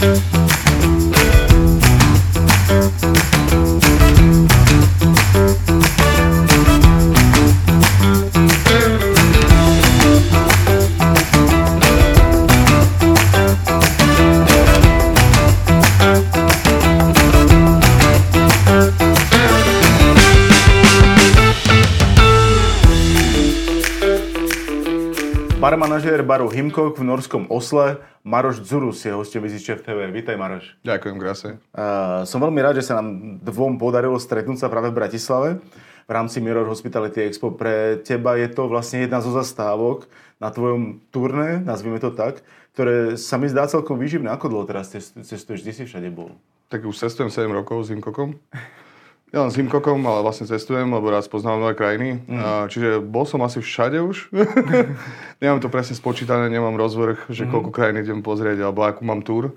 Thank Bar manažér baru Himkok v norskom Osle, Maroš Dzurus je hostom Vizičev TV. Vítaj Maroš. Ďakujem, krásne. Uh, som veľmi rád, že sa nám dvom podarilo stretnúť sa práve v Bratislave v rámci Mirror Hospitality Expo. Pre teba je to vlastne jedna zo zastávok na tvojom turné, nazvime to tak, ktoré sa mi zdá celkom výživné. Ako dlho teraz cestuješ? Kde si všade bol? Tak už cestujem 7 rokov s Himkokom. Ja len s Himkokom, ale vlastne cestujem, lebo raz poznám nové krajiny. Mm. čiže bol som asi všade už. nemám to presne spočítané, nemám rozvrh, že mm. koľko krajín idem pozrieť, alebo akú mám túr.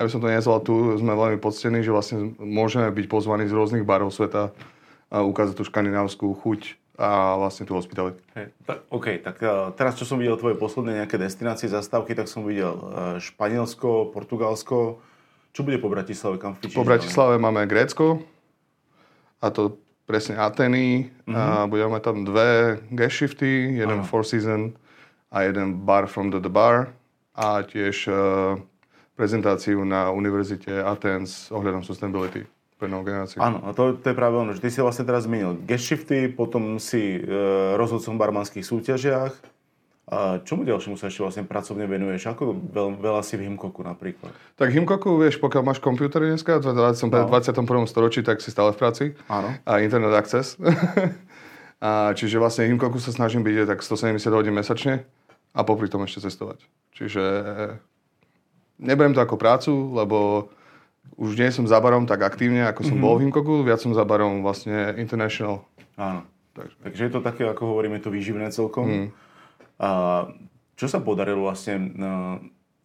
Aby som to nezval tu, sme veľmi poctení, že vlastne môžeme byť pozvaní z rôznych barov sveta a ukázať tú škandinávskú chuť a vlastne tú hospitality. Hey, tak, OK, tak uh, teraz čo som videl tvoje posledné nejaké destinácie, zastávky, tak som videl uh, Španielsko, Portugalsko. Čo bude po Bratislave? Kam po Bratislave máme Grécko, a to presne Ateny. Mm-hmm. A mhm. budeme mať tam dve guest shifty, jeden ano. Four Season a jeden Bar from the, the Bar a tiež uh, prezentáciu na Univerzite Athens ohľadom sustainability pre novú generáciu. Áno, a to, to je práve ono, že ty si vlastne teraz zmenil guest shifty, potom si uh, rozhodcom v barmanských súťažiach, a čomu ďalšiemu sa ešte vlastne pracovne venuješ? Ako veľ, veľa si v Himkoku napríklad? Tak Himkoku, vieš, pokiaľ máš počítač dneska, v 21. No. storočí, tak si stále v práci. Áno. A internet access. a čiže vlastne Himkoku sa snažím byť tak 170 hodín mesačne a popri tom ešte cestovať. Čiže neberiem to ako prácu, lebo už nie som za barom tak aktívne, ako som mm-hmm. bol v Himkoku, viac som za barom vlastne international. Áno. Takže. Takže je to také, ako hovoríme, to výživné celkom. Mm. A čo sa podarilo vlastne,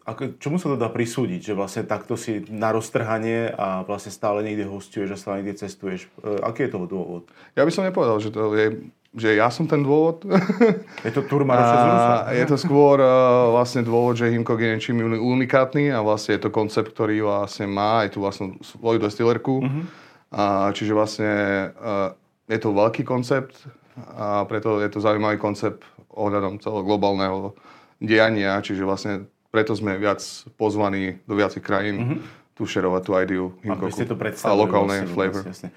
ako, čomu sa to dá prisúdiť, že vlastne takto si na roztrhanie a vlastne stále niekde hostuješ a stále niekde cestuješ. E, aký je toho dôvod? Ja by som nepovedal, že to je že ja som ten dôvod. Je to tur Maroša Je to skôr uh, vlastne dôvod, že Himkok je niečím unikátny a vlastne je to koncept, ktorý vlastne má aj tú vlastnú svoju destillerku. Uh-huh. A, čiže vlastne uh, je to veľký koncept a preto je to zaujímavý koncept ohľadom celého globálneho diania, čiže vlastne preto sme viac pozvaní do viacich krajín mm-hmm. tu šerovať tú ideu Himkoku a lokálne vlastne, flavor. Jasne.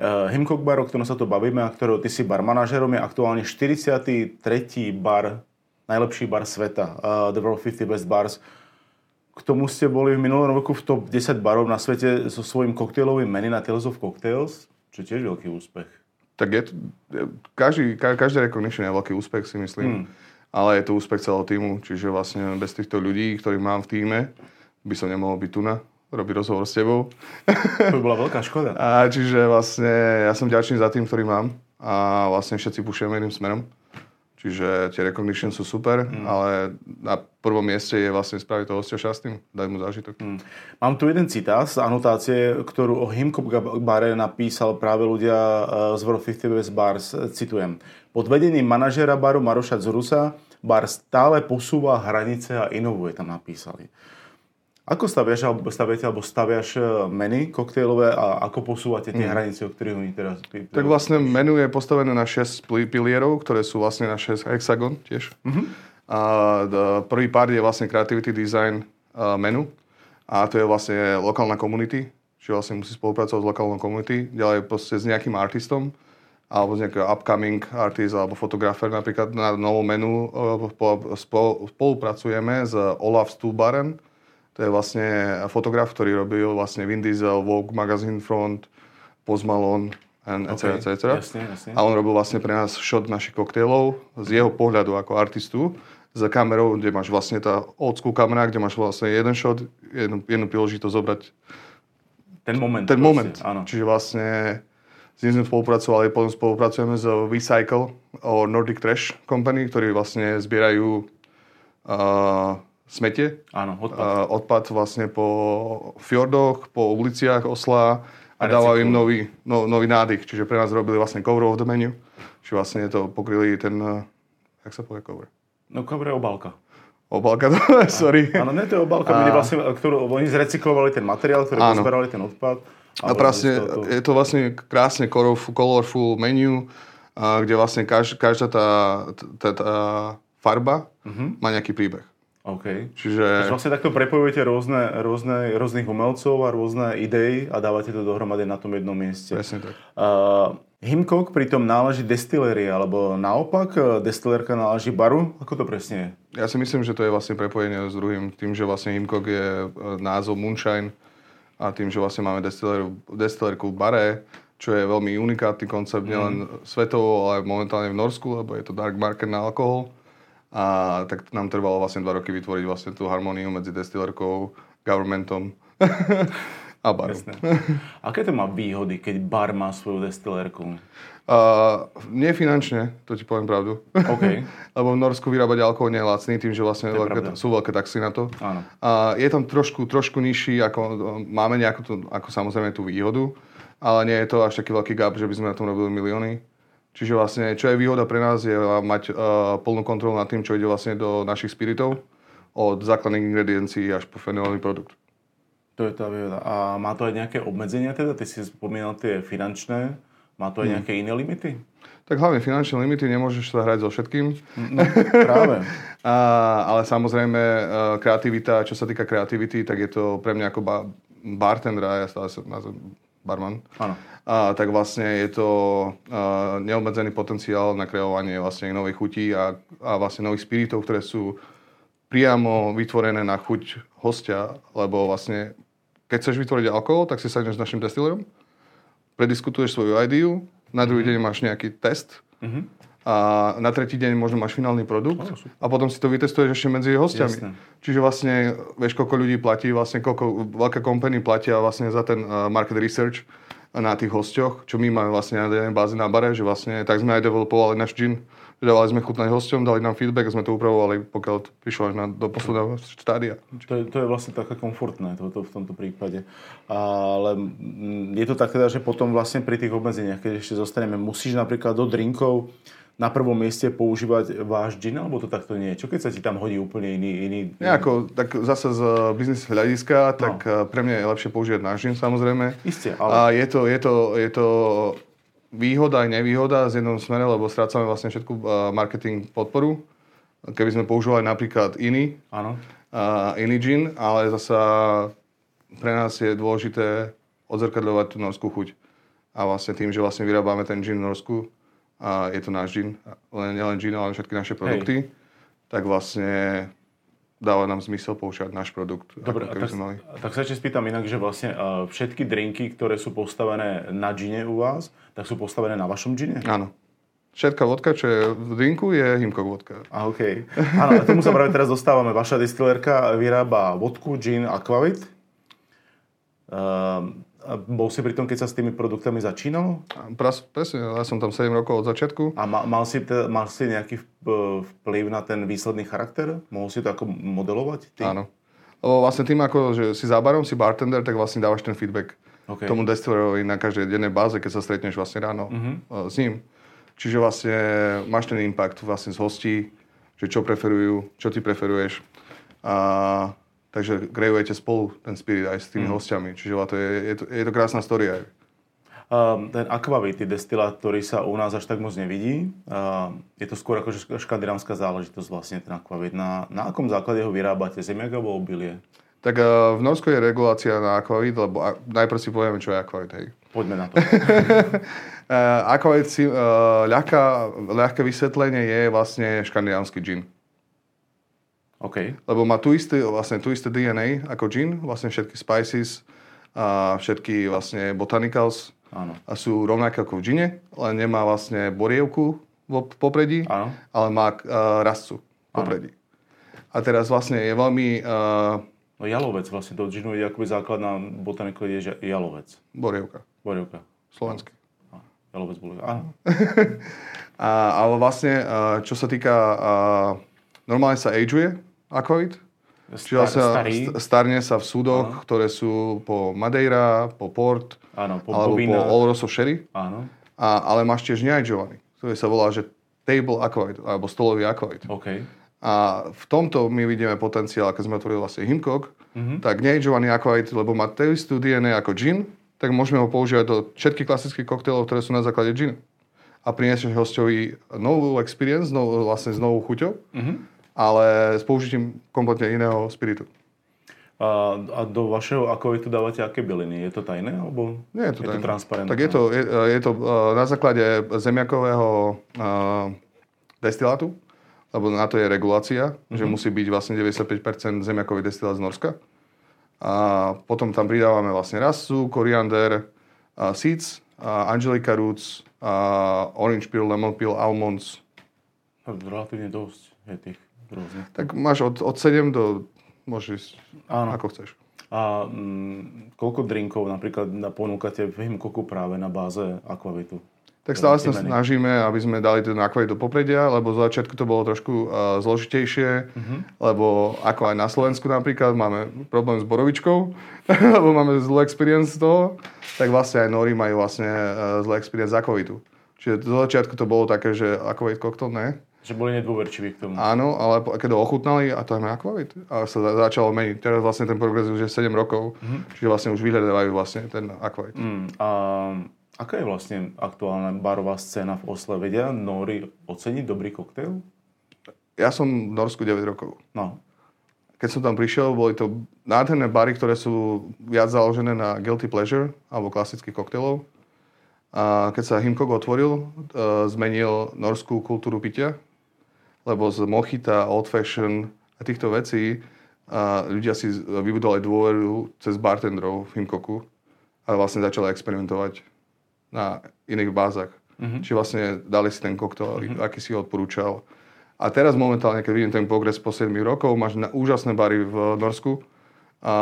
Uh, Himkok bar, o ktorom sa to bavíme a ktorého ty si bar manažerom, je aktuálne 43. bar, najlepší bar sveta, uh, The World 50 Best Bars. K tomu ste boli v minulom roku v top 10 barov na svete so svojím koktejlovým menu na Tales of Cocktails, čo je tiež veľký úspech tak je, každý, každý recognition je veľký úspech, si myslím. Mm. Ale je to úspech celého týmu, čiže vlastne bez týchto ľudí, ktorých mám v týme, by som nemohol byť tu na robiť rozhovor s tebou. To by bola veľká škoda. A čiže vlastne ja som ďačný za tým, ktorý mám a vlastne všetci pušujeme jedným smerom. Čiže tie recognition sú super, mm. ale na prvom mieste je vlastne spraviť toho hostia šťastným, dať mu zážitok. Mm. Mám tu jeden citát z anotácie, ktorú o Himkop bare napísal práve ľudia eh, z World 50 Best Bars. Citujem. Pod vedením manažera baru Maroša Zurusa bar stále posúva hranice a inovuje, tam napísali. Ako staviaš, alebo staviate, alebo staviaš e, meny koktejlové a ako posúvate tie mm. hranice, o ktorých oni teraz... Tak vlastne menu je postavené na 6 pilierov, ktoré sú vlastne na 6 hexagon tiež. Mm-hmm. A prvý pár je vlastne creativity design menu a to je vlastne lokálna community, čiže vlastne musí spolupracovať s lokálnou community, ďalej proste s nejakým artistom, alebo z nejakého upcoming artist alebo fotografer napríklad na novom menu e, spolupracujeme s Olaf Stulbaren, to je vlastne fotograf, ktorý robil vlastne Vin Diesel, Vogue Magazine Front, Post Malone, etc. Okay. etc. Jasne, jasne. A on robil vlastne pre nás shot našich koktejlov z jeho pohľadu ako artistu za kamerou, kde máš vlastne tá old kamera, kde máš vlastne jeden shot, jednu, jednu príležitosť zobrať ten moment. Ten moment. Áno. Čiže vlastne s ním sme spolupracovali, potom spolupracujeme s Recycle o Nordic Trash Company, ktorí vlastne zbierajú uh, smete. Áno, odpad. Uh, odpad vlastne po fjordoch, po uliciach Osla a, dávajú im nový, no, nový nádych. Čiže pre nás robili vlastne cover of the menu. Čiže vlastne to pokryli ten, uh, jak sa povie cover? No cover je obálka. Obálka, sorry. Áno, nie to je obálka, a... vlastne, ktorú, oni zrecyklovali ten materiál, ktorý pozberali ten odpad. A, vlastne, to... je to vlastne krásne colorful, colorful menu, kde vlastne každá tá, tá, tá farba uh-huh. má nejaký príbeh. OK. Čiže... Takže vlastne takto prepojujete rôzne, rôzne, rôznych umelcov a rôzne idei a dávate to dohromady na tom jednom mieste. Presne tak. Uh, Himkok pritom náleží destilérii, alebo naopak e, destilérka náleží baru? Ako to presne je? Ja si myslím, že to je vlastne prepojenie s druhým, tým, že vlastne Himkok je e, názov Moonshine a tým, že vlastne máme destilérku v bare, čo je veľmi unikátny koncept, mm. nielen svetovo, ale momentálne v Norsku, lebo je to dark market na alkohol. A tak nám trvalo vlastne dva roky vytvoriť vlastne tú harmóniu medzi destilérkou, governmentom a barom. Jasne. Aké to má výhody, keď bar má svoju destilérku? Uh, nie finančne, to ti poviem pravdu. Okay. Lebo v Norsku vyrábať alkohol nie je lacný, tým, že vlastne veľké, sú veľké taxy na to. Áno. Uh, je tam trošku, trošku nižší, ako, máme nejakú tú, ako samozrejme tú výhodu, ale nie je to až taký veľký gap, že by sme na tom robili milióny. Čiže vlastne, čo je výhoda pre nás, je mať uh, plnú kontrolu nad tým, čo ide vlastne do našich spiritov, od základných ingrediencií až po fenolový produkt. To je tá výhoda. A má to aj nejaké obmedzenia teda? Ty si spomínal tie finančné. Má to aj hmm. nejaké iné limity? Tak hlavne finančné limity, nemôžeš sa hrať so všetkým. No, práve. a, ale samozrejme, e, kreativita, čo sa týka kreativity, tak je to pre mňa ako ba- bartender, ja stále sa nazvem barman. Áno. A, tak vlastne je to a, neobmedzený potenciál na kreovanie vlastne nových chutí a, a vlastne nových spiritov, ktoré sú priamo vytvorené na chuť hostia, lebo vlastne keď chceš vytvoriť alkohol, tak si sadneš s našim destilerom, prediskutuješ svoju ideu, na druhý mm-hmm. deň máš nejaký test mm-hmm. A na tretí deň možno máš finálny produkt oh, a potom si to vytestuješ ešte medzi hostiami. Jasne. Čiže vlastne, vieš, koľko ľudí platí, vlastne koľko veľké kompany platia vlastne za ten uh, market research na tých hostiach, čo my máme vlastne na jednej báze na bare, že vlastne tak sme aj developovali náš gin Dávali sme chutnať hosťom, dali nám feedback a sme to upravovali, pokiaľ to prišlo až na, do posledného štádia. To je, to je vlastne také komfortné to, to v tomto prípade. Ale je to tak teda, že potom vlastne pri tých obmedzeniach, keď ešte zostaneme, musíš napríklad do drinkov na prvom mieste používať váš gin, alebo to takto nie je? Čo keď sa ti tam hodí úplne iný... iný... Nie, ako, tak zase z eh, biznis hľadiska, tak no. Eh, pre mňa je lepšie používať náš gin, samozrejme. Isté, ale... A je to, je to, je to výhoda aj nevýhoda z jednom smere, lebo strácame vlastne všetku uh, marketing podporu. Keby sme používali napríklad iný, Áno. Iný gin, ale zasa pre nás je dôležité odzrkadľovať tú norskú chuť. A vlastne tým, že vlastne vyrábame ten gin v Norsku, a je to náš gin, len, nielen gin, ale všetky naše produkty, Hej. tak vlastne dáva nám zmysel používať náš produkt. Dobre, tak, mali. tak sa ešte spýtam inak, že vlastne uh, všetky drinky, ktoré sú postavené na džine u vás, tak sú postavené na vašom džine? Áno. Všetká vodka, čo je v drinku, je Himkok vodka. A OK. Áno, a tomu sa práve teraz dostávame. Vaša distilérka vyrába vodku, gin, aquavit. Uh, bol si pri tom, keď sa s tými produktami začínalo? Pras, presne, ja som tam 7 rokov od začiatku. A ma, mal, si te, mal si nejaký vplyv na ten výsledný charakter? Mohol si to ako modelovať? Ty? Áno. Lebo vlastne tým, ako že si za barom, si bartender, tak vlastne dávaš ten feedback okay. tomu destilerovi na každej dennej báze, keď sa stretneš vlastne ráno uh-huh. s ním. Čiže vlastne máš ten impact vlastne z hostí, že čo preferujú, čo ty preferuješ. A Takže kreujete spolu ten spirit aj s tými mm. hostiami. Čiže to je, je, to, je to krásna story aj. Um, ten akvavity destilát, ktorý sa u nás až tak moc nevidí, uh, je to skôr ako škandinávska záležitosť vlastne ten akvavit. Na, na akom základe ho vyrábate? Zemiak alebo obilie? Tak uh, v Norsku je regulácia na akvavit, lebo uh, najprv si povieme, čo je akvavit. Hej. Poďme na to. akvavit, uh, ľahká, ľahké vysvetlenie je vlastne škandinávsky gin. Okay. Lebo má tu isté, vlastne tu isté DNA ako gin, vlastne všetky spices a všetky vlastne botanicals Áno. a sú rovnaké ako v gine, len nemá vlastne borievku v popredí, Áno. ale má uh, rastcu v popredí. A teraz vlastne je veľmi... Uh, no jalovec vlastne, to ginu je akoby základná botanika je jalovec. Borievka. Borievka. Slovenský. Jalovec bol. Áno. a, ale vlastne, uh, čo sa týka... Uh, normálne sa ageuje, Akvavit? Star, sa, starý. starne sa v súdoch, áno. ktoré sú po Madeira, po Port, áno, po alebo Bobina. po Oloroso Sherry. Áno. A, ale máš tiež neageovaný, ktorý sa volá, že Table Aquavit, alebo stolový Aquavit. Okay. A v tomto my vidíme potenciál, keď sme otvorili vlastne Himkok, mm-hmm. tak neageovaný aquavit, lebo má tú istú DNA ako gin, tak môžeme ho používať do všetkých klasických koktélov, ktoré sú na základe gin. A priniesť hostovi novú experience, novú, vlastne s novou chuťou, mm-hmm. Ale s použitím kompletne iného spiritu. A, a do vašeho akovitu dávate aké byliny? Je to tajné? Alebo Nie je to, je to transparentné? Tak je to, je, je to na základe zemiakového uh, destilátu, lebo na to je regulácia, mm-hmm. že mhm. musí byť vlastne 95% zemiakový destilát z Norska. A potom tam pridávame vlastne rasu, koriander, uh, seeds, uh, angelica roots, uh, orange peel, lemon peel, almonds. Relatívne dosť je tých rôznych. Tak máš od, od 7 do Môžeš Áno. ako chceš. A mm, koľko drinkov napríklad ponúkate v Himkoku práve na báze akvavitu? Tak stále sa snažíme, aby sme dali ten akvavit do popredia, lebo z začiatku to bolo trošku uh, zložitejšie, uh-huh. lebo ako aj na Slovensku napríklad máme problém s borovičkou, lebo máme zlú experience z toho, tak vlastne aj Nori majú vlastne uh, zlú experience z akvavitu. Čiže z začiatku to bolo také, že akvavit koktel ne, že boli nedôverčiví k tomu. Áno, ale keď ho ochutnali, a to je akvavit. A sa začalo meniť. Teraz vlastne ten progres už je 7 rokov, mm-hmm. čiže vlastne už vyhľadávajú vlastne ten akvavit. Mm, a aká je vlastne aktuálna barová scéna v Osle? Vedia Nóri oceniť dobrý koktejl? Ja som v Norsku 9 rokov. No. Keď som tam prišiel, boli to nádherné bary, ktoré sú viac založené na guilty pleasure, alebo klasických koktejlov. A keď sa Himkok otvoril, e, zmenil norskú kultúru pitia lebo z mochita, old fashion a týchto vecí a ľudia si vybudovali dôveru cez bartenderov v Himkoku a vlastne začali experimentovať na iných bázach. Mm-hmm. Čiže vlastne dali si ten koktel, mm-hmm. aký si odporúčal. A teraz momentálne, keď vidím ten progres po 7 rokov, máš na úžasné bary v Norsku a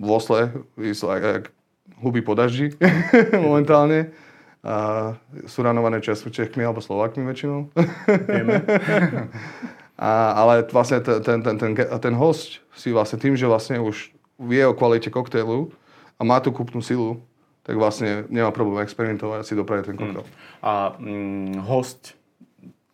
v Osle, like, huby po daždi momentálne a sú ranované alebo Slovákmi väčšinou. A, ale vlastne ten, ten, ten, ten, ten host si vlastne tým, že vlastne už vie o kvalite koktejlu a má tú kúpnu silu, tak vlastne nemá problém experimentovať a si dopraviť ten koktail. Hmm. A mm, host,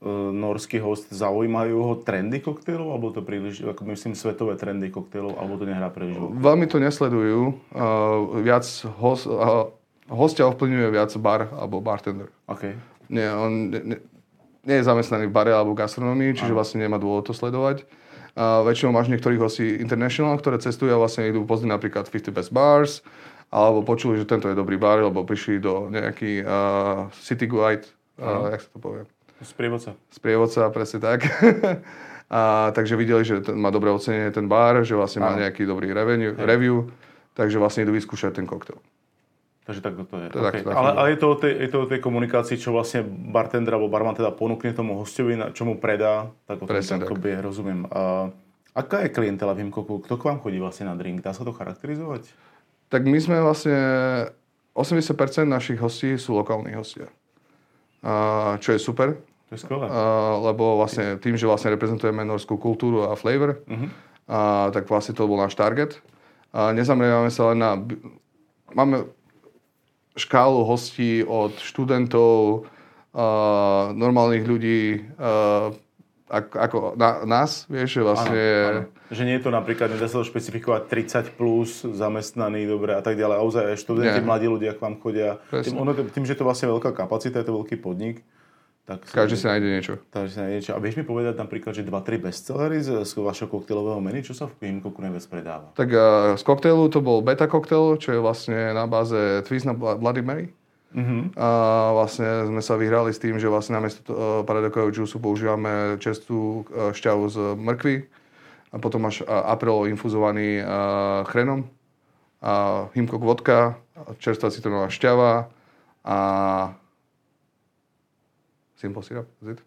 e, norský host, zaujímajú ho trendy koktejlov, alebo to príliš, ako myslím, svetové trendy koktejlov, alebo to nehrá príliš? Veľmi to nesledujú. Uh, viac host, uh, hostia ovplyvňuje viac bar alebo bartender. Okay. Nie, on nie, nie je zamestnaný v bare alebo gastronomii, čiže vlastne nemá dôvod to sledovať. A väčšinou máš niektorých hostí international, ktoré cestujú a vlastne idú pozrieť napríklad 50 Best Bars, alebo počuli, že tento je dobrý bar, alebo prišli do nejaký uh, City Guide, uh, jak sa to povie? Sprievodca. Sprievodca, presne tak. a, takže videli, že ten, má dobré ocenenie ten bar, že vlastne má nejaký dobrý revenue, review, takže vlastne idú vyskúšať ten koktel. Takže takto to je. To okay. tak, ale, ale je, to o tej, je to o tej komunikácii, čo vlastne bartender alebo barman teda ponúkne tomu hostovi, čo mu predá, tak o tom Presne, tak. By, rozumiem. A, aká je klientela v Himkoku? Kto k vám chodí vlastne na drink? Dá sa to charakterizovať? Tak my sme vlastne, 80% našich hostí sú lokálni hostia. A, čo je super. To je skvelé. A, lebo vlastne tým, že vlastne reprezentujeme norskú kultúru a flavor, uh-huh. a, tak vlastne to bol náš target. A nezameriavame sa len na... Máme škálu hostí od študentov, uh, normálnych ľudí, uh, ako, ako na, nás, vieš, že vlastne... Áno, áno. Že nie je to napríklad, nedá sa to špecifikovať 30 plus, zamestnaný, dobre a tak ďalej. A ozaj študenti, nie. mladí ľudia k vám chodia. Tým, ono, tým, že to vlastne veľká kapacita, je to veľký podnik, tak každý si nájde niečo. Každý si nájde niečo. A vieš mi povedať napríklad, že 2-3 bestsellery z, z vašho koktejlového menu, čo sa v Himkoku najviac predáva? Tak uh, z koktejlu to bol beta koktel, čo je vlastne na báze Twist na Bloody Mary. Uh-huh. A vlastne sme sa vyhrali s tým, že vlastne namiesto uh, paradokového džusu používame čerstvú uh, šťavu z mrkvy a potom máš uh, april infuzovaný uh, chrenom a himkok vodka, čerstvá citronová šťava a simple syrup, it?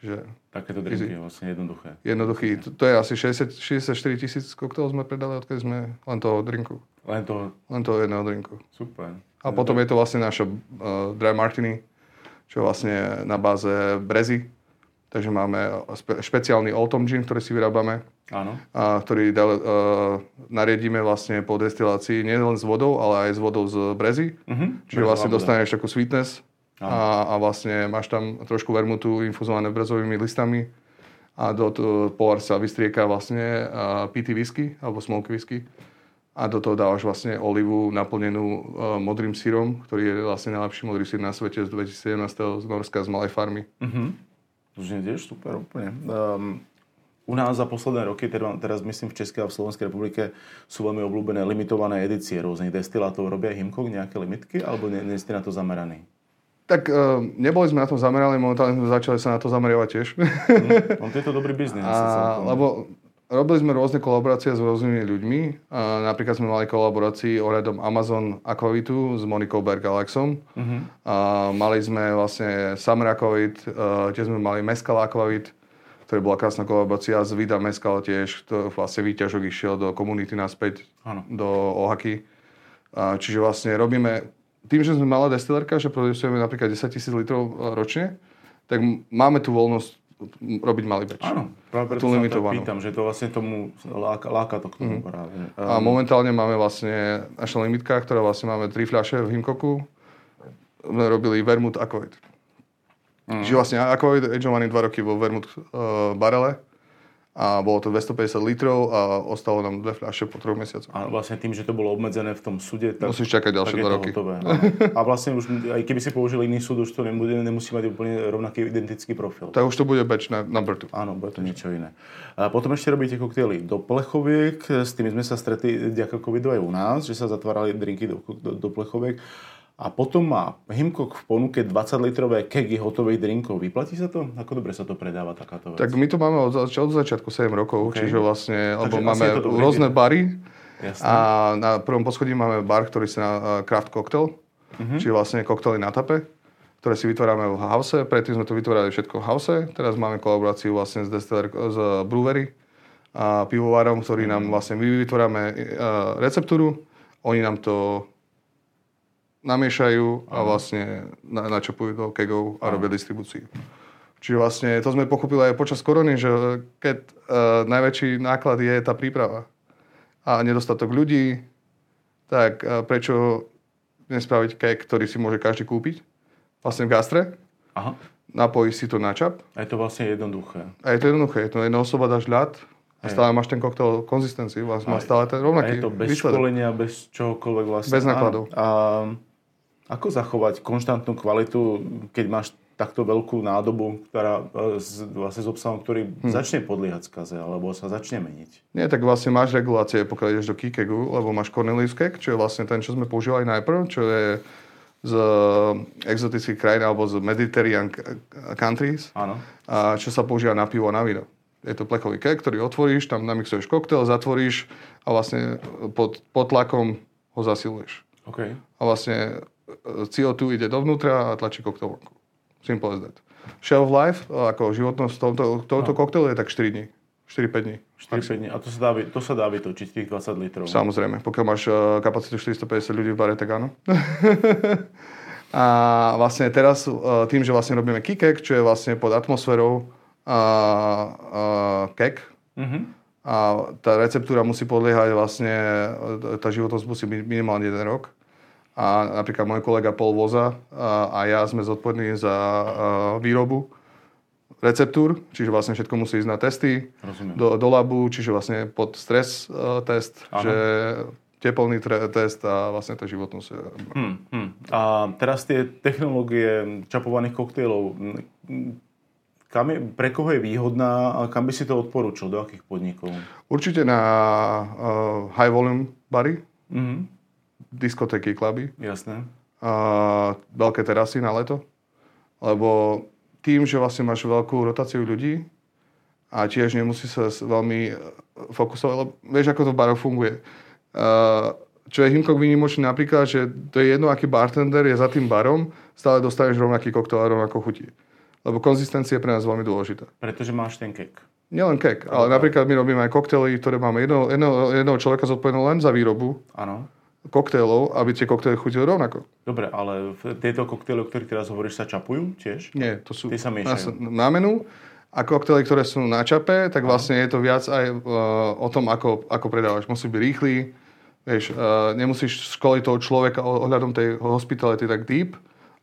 Čiže Takéto drinky je vlastne jednoduché. Jednoduchý. To, to je asi 60, 64 tisíc koktelov sme predali, odkedy sme len toho drinku. Len toho? Len toho jedného drinku. Super. A potom je to vlastne naša uh, dry martini, čo je vlastne na báze brezy. Takže máme spe, špeciálny Oldtom gin, ktorý si vyrábame. Áno. A, ktorý uh, nariadíme vlastne po destilácii nielen s vodou, ale aj s vodou z brezy. Uh-huh. Čiže vlastne dostaneš takú sweetness a, a vlastne máš tam trošku vermutu infuzované brezovými listami a do toho pohár sa vystrieka vlastne pitý whisky alebo smoky whisky a do toho dávaš vlastne olivu naplnenú uh, modrým sírom, ktorý je vlastne najlepší modrý sír na svete z 2017. z Norska, z malej farmy. Uh-huh. To je tiež super úplne. Um, u nás za posledné roky, teda, teraz myslím v Českej a v Slovenskej republike, sú veľmi obľúbené limitované edície rôznych destilátov. Robia Himkok nejaké limitky, alebo nie, nie ste na to zameraní? Tak uh, neboli sme na tom zamerali, momentálne sme začali sa na to zameriavať tiež. Mm, on to je to dobrý biznis. A, lebo robili sme rôzne kolaborácie s rôznymi ľuďmi. A napríklad sme mali kolaborácii ohľadom Amazon Aquavitu s Monikou Bergalaxom. Uh-huh. A mali sme vlastne Summer Aquavit, uh, kde sme mali Mescal Aquavit, ktorá bola krásna kolaborácia s Vida Mescal tiež, to vlastne výťažok išiel do komunity naspäť, ano. do Ohaky. A, čiže vlastne robíme tým, že sme malá destilérka, že produkujeme napríklad 10 tisíc litrov e, ročne, tak máme tu voľnosť robiť malý beč. Áno, práve preto sa tak pýtam, že to vlastne tomu láka, láka to k tomu mm. práve. A momentálne máme vlastne naša limitka, ktorá vlastne máme tri fľaše v Himkoku. My robili vermut akovit. Mm. Čiže vlastne akovit edžovaný dva roky vo vermut uh, barele a bolo to 250 litrov a ostalo nám dve fľaše po troch mesiacoch. A vlastne tým, že to bolo obmedzené v tom súde, tak, Musíš čakať ďalšie dva roky. Hotové, a vlastne už, aj keby si použil iný súd, už to nebude, nemusí mať úplne rovnaký identický profil. Tak už to bude batch na number two. Áno, bude to niečo iné. A potom ešte robíte koktejly do plechoviek, s tými sme sa stretli ďaká covidu aj u nás, že sa zatvárali drinky do, do, do plechoviek. A potom má Himkok v ponuke 20-litrové kegy hotových drinkov. Vyplatí sa to? Ako dobre sa to predáva takáto vec? Tak my to máme od, od začiatku 7 rokov, okay. čiže vlastne, lebo máme rôzne bary. Jasne. A na prvom poschodí máme bar, ktorý sa na Craft Cocktail, uh-huh. čiže vlastne koktely na tape, ktoré si vytvárame v house. Predtým sme to vytvárali všetko v house. Teraz máme kolaboráciu vlastne s, destiller, s brewery a pivovarom, ktorý nám mhm. vlastne my vytvárame receptúru. Oni nám to namiešajú a vlastne na, načapujú do kegov a robia distribúciu. Čiže vlastne to sme pochopili aj počas korony, že keď uh, najväčší náklad je tá príprava a nedostatok ľudí, tak uh, prečo nespraviť kek, ktorý si môže každý kúpiť? Vlastne v gastre. Aha. Napojíš si to na čap. A je to vlastne jednoduché. A je to jednoduché. Je to jedna osoba dáš ľad, a stále máš ten koktel konzistenciu, vlastne má stále ten rovnaký A je to bez výsledok. školenia, bez čohokoľvek vlastne. Bez nákladov. A, ako zachovať konštantnú kvalitu, keď máš takto veľkú nádobu, ktorá z, vlastne s obsahom, ktorý hm. začne podliehať skaze, alebo sa začne meniť. Nie, tak vlastne máš regulácie, pokiaľ ideš do Kikegu, lebo máš Cornelius Cake, čo je vlastne ten, čo sme používali najprv, čo je z exotických krajín alebo z Mediterranean countries, Áno. A čo sa používa na pivo a na víno. Je to plechový kek, ktorý otvoríš, tam namixuješ koktel, zatvoríš a vlastne pod, pod tlakom ho zasiluješ. Okay. A vlastne CO2 ide dovnútra a tlačí koktel vonku. Simple as that. Shelf life, ako životnosť tohoto, tohoto no. koktelu je tak 4 dní. 4-5 dní. 4-5 dní. A to sa, dá, to sa dá vytočiť, tých 20 litrov. Samozrejme. Pokiaľ máš uh, kapacitu 450 ľudí v bare, tak áno. a vlastne teraz uh, tým, že vlastne robíme kikek, čo je vlastne pod atmosférou uh, uh, kek, mm-hmm. a tá receptúra musí podliehať vlastne, tá životnosť musí byť minimálne jeden rok a napríklad môj kolega Paul Voza a ja sme zodpovední za výrobu receptúr, čiže vlastne všetko musí ísť na testy, do, do labu, čiže vlastne pod stres uh, test, Aha. že teplný tre- test a vlastne tá životnosť. Hmm, hmm. A teraz tie technológie čapovaných koktejlov, kam je, pre koho je výhodná a kam by si to odporúčil, do akých podnikov? Určite na uh, high volume bary. Mm-hmm diskotéky, kluby. Jasné. A veľké terasy na leto. Lebo tým, že vlastne máš veľkú rotáciu ľudí a tiež nemusí sa veľmi e, fokusovať, lebo vieš, ako to v funguje. Uh, čo je Himkok výnimočný napríklad, že to je jedno, aký bartender je za tým barom, stále dostaneš rovnaký koktel a rovnako chutí. Lebo konzistencia je pre nás veľmi dôležitá. Pretože máš ten kek. Nielen kek, ale napríklad my robíme aj koktely, ktoré máme jedno, jedno, jedného človeka zodpovedného len za výrobu. Áno koktélov, aby tie koktejly chutili rovnako. Dobre, ale tieto koktejly, o ktorých teraz hovoríš, sa čapujú tiež? Nie, to sú... Tie sa miešajú. Na, na menu. A koktejly, ktoré sú na čape, tak vlastne je to viac aj uh, o tom, ako, ako predávaš. Musí byť rýchly, vieš, uh, nemusíš školiť toho človeka ohľadom tej hospitality tak deep,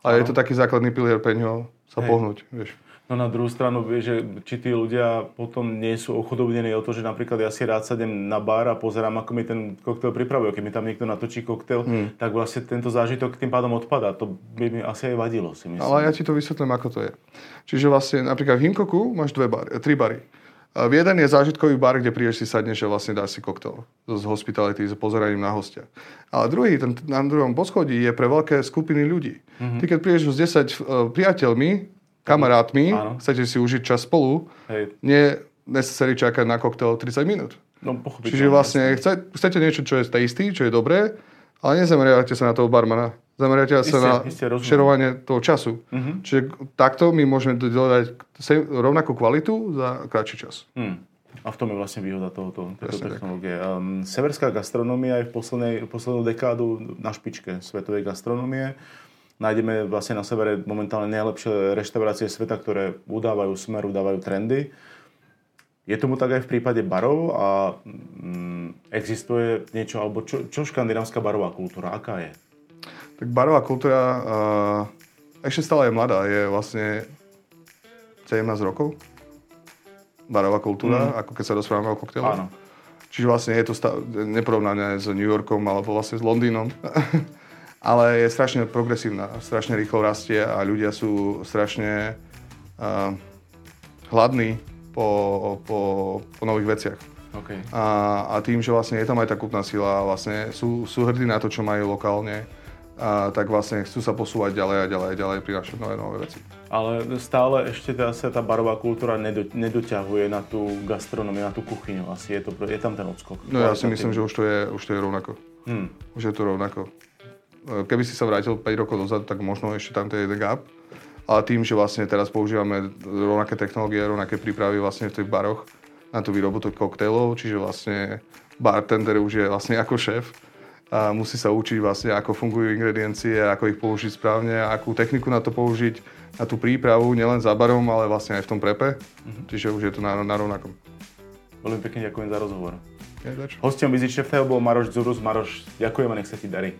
ale no. je to taký základný pilier pre ňoho sa Hej. pohnúť, vieš. No na druhú stranu, vieš, že či tí ľudia potom nie sú ochudobnení o to, že napríklad ja si rád sadem na bar a pozerám, ako mi ten koktail pripravuje. Keď mi tam niekto natočí koktail, hmm. tak vlastne tento zážitok tým pádom odpadá. To by mi asi aj vadilo, si myslím. Ale ja ti to vysvetlím, ako to je. Čiže vlastne napríklad v Hinkoku máš dve bar, tri bary. V jeden je zážitkový bar, kde prídeš si sadneš a vlastne dáš si koktail z hospitality, s pozeraním na hostia. Ale druhý, ten na druhom poschodí je pre veľké skupiny ľudí. Mm-hmm. Ty keď prídeš s 10 uh, priateľmi, kamarátmi, Áno. chcete si užiť čas spolu, Hej. nie necessary čakať na koktel 30 minút. No, Čiže vlastne chce, chcete niečo, čo je tasty, čo je dobré, ale nezameriavate sa na toho barmana. Zameriate sa na isté, šerovanie toho času. Uh-huh. Čiže takto my môžeme dodať rovnakú kvalitu za kratší čas. Hmm. A v tom je vlastne výhoda tohoto, tejto technológie. Um, severská gastronomia je v poslednej, poslednú dekádu na špičke svetovej gastronomie nájdeme vlastne na severe momentálne najlepšie reštaurácie sveta, ktoré udávajú smer, udávajú trendy. Je tomu tak aj v prípade barov a mm, existuje niečo, alebo čo, čo škandinávska barová kultúra, aká je? Tak barová kultúra uh, ešte stále je mladá, je vlastne 17 rokov. Barová kultúra, mm. ako keď sa rozprávame o koktejloch. Áno. Čiže vlastne je to stav, neporovnané s New Yorkom alebo vlastne s Londýnom. ale je strašne progresívna, strašne rýchlo rastie a ľudia sú strašne uh, hladní po, po, po nových veciach. Okay. A, a tým, že vlastne je tam aj tá kúpna sila vlastne sú, sú hrdí na to, čo majú lokálne, a tak vlastne chcú sa posúvať ďalej a ďalej a ďalej, prinášať nové, nové veci. Ale stále ešte teda sa tá barová kultúra nedo, nedoťahuje na tú gastronómiu, na tú kuchyňu. Asi je, to, je tam ten odskok. No ja si myslím, že už to je, už to je rovnako. Hmm. Už je to rovnako keby si sa vrátil 5 rokov dozadu, tak možno ešte tam je jeden gap. Ale tým, že vlastne teraz používame rovnaké technológie, rovnaké prípravy vlastne v tých baroch na tú výrobu tých koktejlov, čiže vlastne bartender už je vlastne ako šéf a musí sa učiť vlastne, ako fungujú ingrediencie, ako ich použiť správne, akú techniku na to použiť, na tú prípravu, nielen za barom, ale vlastne aj v tom prepe. Mm-hmm. Čiže už je to na, na rovnakom. Veľmi pekne ďakujem za rozhovor. Hostom Visit bol Maroš Zurus. Maroš, ďakujem a nech sa ti darí.